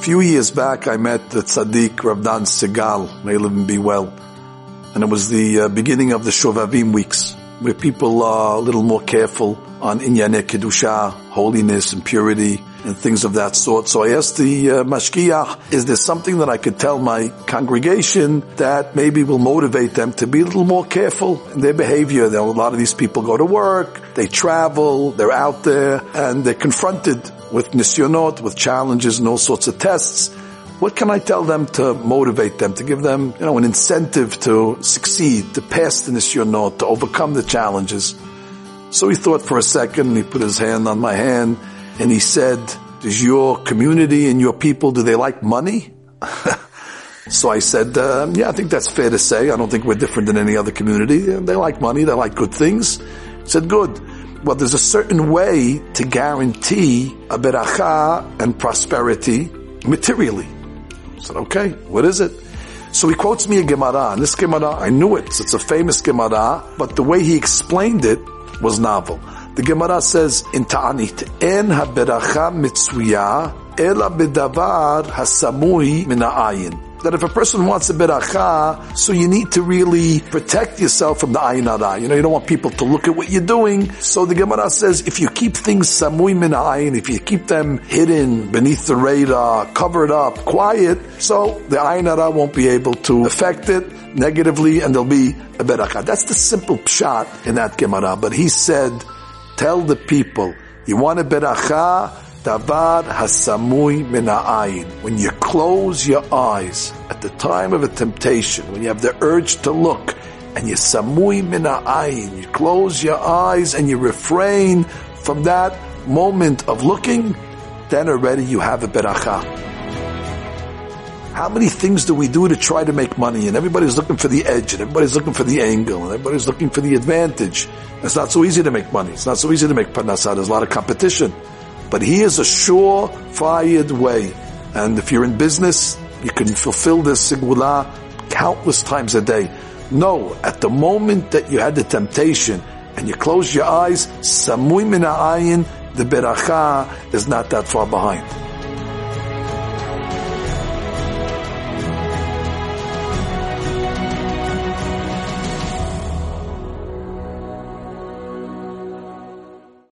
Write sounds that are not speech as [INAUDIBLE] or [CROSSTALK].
Few years back, I met the tzaddik Rav Dan Segal, may live and be well. And it was the uh, beginning of the Shovavim weeks, where people are a little more careful on Inyane Kedusha, holiness and purity, and things of that sort. So I asked the uh, mashgiach, is there something that I could tell my congregation that maybe will motivate them to be a little more careful in their behavior? a lot of these people go to work, they travel, they're out there, and they're confronted with nisyonot, with challenges and all sorts of tests. What can I tell them to motivate them, to give them, you know, an incentive to succeed, to pass the nisyonot, to overcome the challenges? So he thought for a second, and he put his hand on my hand, and he said, does your community and your people, do they like money? [LAUGHS] so I said, uh, yeah, I think that's fair to say. I don't think we're different than any other community. They like money. They like good things. He said, good. Well, there's a certain way to guarantee a beracha and prosperity materially. I said, okay, what is it? So he quotes me a Gemara, and this Gemara, I knew it. It's a famous Gemara, but the way he explained it was novel. The Gemara says in Ta'anit, En haberacha mitzviyah, ela bedavar hasamui min that if a person wants a beracha, so you need to really protect yourself from the ayin hara. You know, you don't want people to look at what you're doing. So the Gemara says, if you keep things samui min ayin, if you keep them hidden beneath the radar, covered up, quiet, so the ayin hara won't be able to affect it negatively, and there'll be a beracha. That's the simple pshat in that Gemara. But he said, tell the people, you want a beracha, davar hasamui min When you close your eyes at the time of a temptation, when you have the urge to look, and you samui min you close your eyes and you refrain from that moment of looking, then already you have a beracha. How many things do we do to try to make money? And everybody's looking for the edge, and everybody's looking for the angle, and everybody's looking for the advantage. It's not so easy to make money. It's not so easy to make parnasah. There's a lot of competition. But he is a sure-fired way. And if you're in business, you can fulfill this segula countless times a day. No, at the moment that you had the temptation and you close your eyes, samui min the beracha is not that far behind.